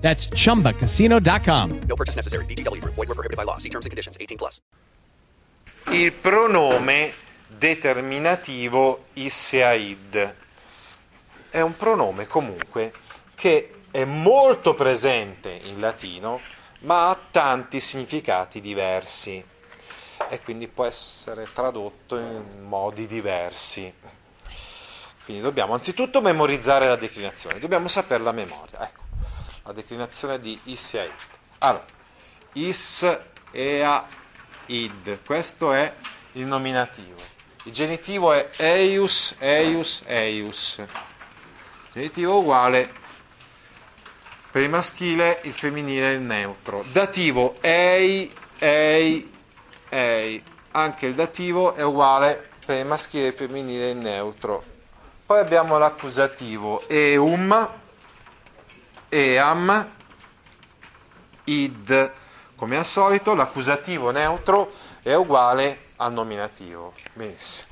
That's chumbacasino.com. No purchase necessary. VGW Group. Void were prohibited by law. See terms and conditions. 18 plus. il pronome determinativo isseaid. È un pronome comunque che è molto presente in latino, ma ha tanti significati diversi e quindi può essere tradotto in modi diversi. Quindi dobbiamo anzitutto memorizzare la declinazione, dobbiamo saperla a memoria. Ecco, la declinazione di isseaid. Allora, is, ea, id. Questo è il nominativo. Il genitivo è eius, eius, eius. Genitivo uguale per il maschile, il femminile, il neutro. Dativo ei, ei, ei. Anche il dativo è uguale per il maschile, il femminile e il neutro. Poi abbiamo l'accusativo eum, eam, id. Come al solito l'accusativo neutro è uguale al nominativo. Benissimo.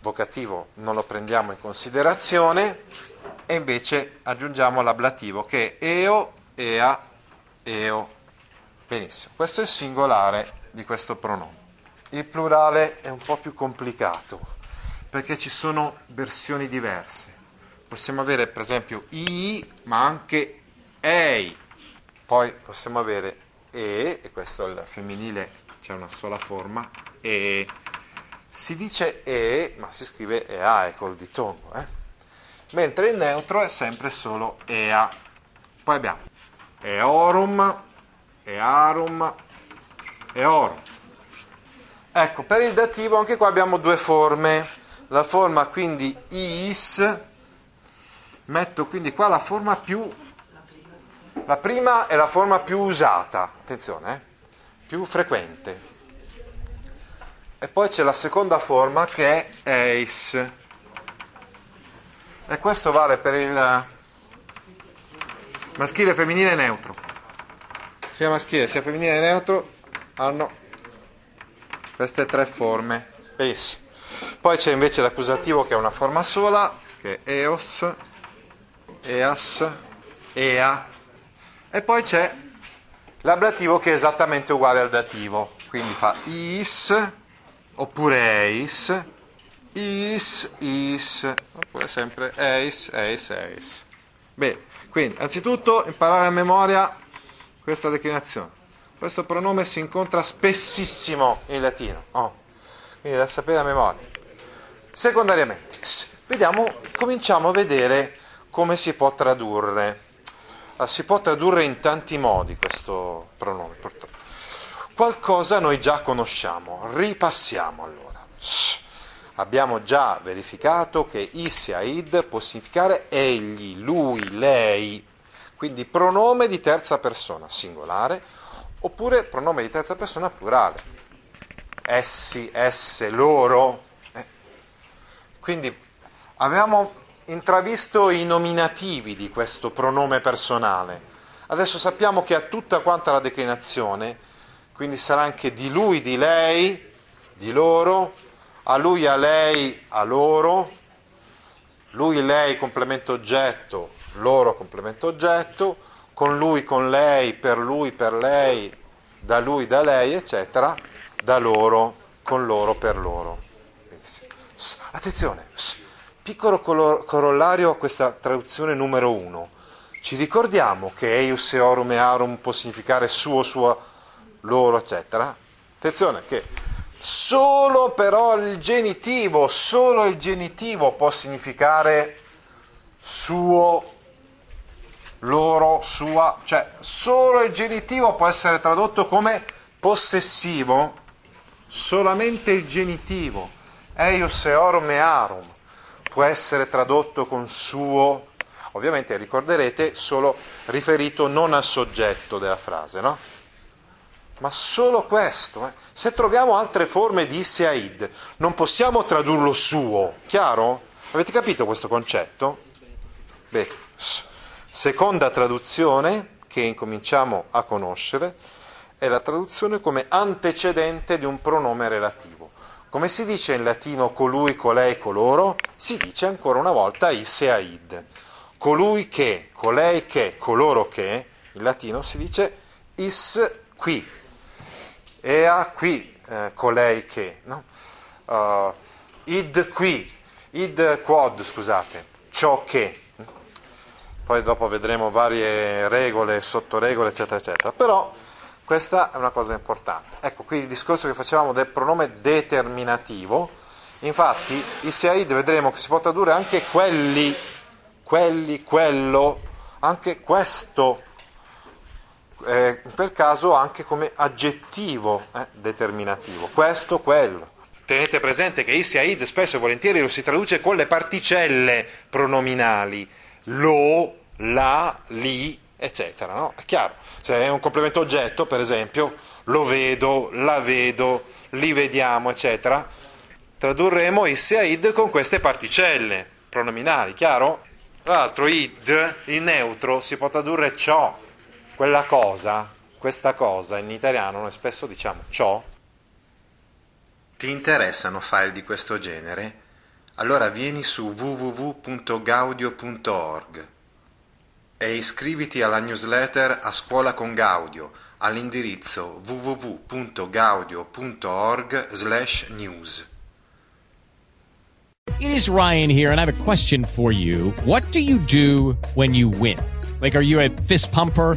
Vocativo non lo prendiamo in considerazione e invece aggiungiamo l'ablativo che è eo, ea, eo. Benissimo. Questo è il singolare di questo pronome. Il plurale è un po' più complicato perché ci sono versioni diverse. Possiamo avere per esempio i, ma anche ei. Poi possiamo avere e, e questo è il femminile, c'è una sola forma, e. Si dice e, ma si scrive ea col ditongo, eh? mentre il neutro è sempre solo ea. Poi abbiamo eorum, earum, eorum. Ecco, per il dativo anche qua abbiamo due forme. La forma quindi is, metto quindi qua la forma più la prima è la forma più usata, attenzione, eh? più frequente. E poi c'è la seconda forma che è eis. E questo vale per il maschile, femminile e neutro. Sia maschile sia femminile e neutro hanno queste tre forme. Benissimo. Poi c'è invece l'accusativo che è una forma sola, che è eos, eas, ea e poi c'è l'ablativo che è esattamente uguale al dativo, quindi fa is oppure eis, is, is, oppure sempre eis, eis, eis. Bene, quindi anzitutto imparare a memoria questa declinazione. Questo pronome si incontra spessissimo in latino, oh, quindi da sapere a memoria. Secondariamente, vediamo, cominciamo a vedere come si può tradurre. Ah, si può tradurre in tanti modi questo pronome, purtroppo. Qualcosa noi già conosciamo, ripassiamo allora. Abbiamo già verificato che isse aid può significare egli, lui, lei, quindi pronome di terza persona singolare oppure pronome di terza persona plurale. Essi, esse, loro. Eh. Quindi avevamo intravisto i nominativi di questo pronome personale. Adesso sappiamo che ha tutta quanta la declinazione, quindi sarà anche di lui, di lei, di loro, a lui, a lei, a loro, lui, lei, complemento oggetto, loro, complemento oggetto, con lui, con lei, per lui, per lei, da lui, da lei, eccetera, da loro, con loro, per loro. Attenzione! Piccolo corollario a questa traduzione numero uno. Ci ricordiamo che eius eorum e arum può significare suo, sua, loro, eccetera? Attenzione che solo però il genitivo, solo il genitivo può significare suo, loro, sua, cioè solo il genitivo può essere tradotto come possessivo, solamente il genitivo, eius eorum e arum può essere tradotto con suo, ovviamente ricorderete, solo riferito non al soggetto della frase, no? ma solo questo. eh. Se troviamo altre forme di Isseaid, non possiamo tradurlo suo, chiaro? Avete capito questo concetto? Beh, seconda traduzione che incominciamo a conoscere è la traduzione come antecedente di un pronome relativo. Come si dice in latino colui, colei, coloro? Si dice ancora una volta Isseaid. Colui che, colei che, coloro che, in latino si dice is qui, ea qui, eh, colei che, no? Uh, id qui, id quod, scusate, ciò che. Poi dopo vedremo varie regole, sottoregole, eccetera, eccetera. Però questa è una cosa importante. Ecco qui il discorso che facevamo del pronome determinativo. Infatti, i seaid vedremo che si può tradurre anche quelli, quelli, quello, anche questo, eh, in quel caso anche come aggettivo eh, determinativo, questo, quello. Tenete presente che Isiaid spesso e volentieri lo si traduce con le particelle pronominali, lo, la, li, eccetera. No? È chiaro, se è un complemento oggetto, per esempio, lo vedo, la vedo, li vediamo, eccetera, tradurremo Isiaid con queste particelle pronominali, chiaro? Tra l'altro id, il neutro, si può tradurre ciò, quella cosa, questa cosa, in italiano noi spesso diciamo ciò. Ti interessano file di questo genere? Allora vieni su www.gaudio.org e iscriviti alla newsletter A Scuola con Gaudio all'indirizzo www.gaudio.org/news. It is Ryan here, and I have a question for you. What do you do when you win? Like, are you a fist pumper?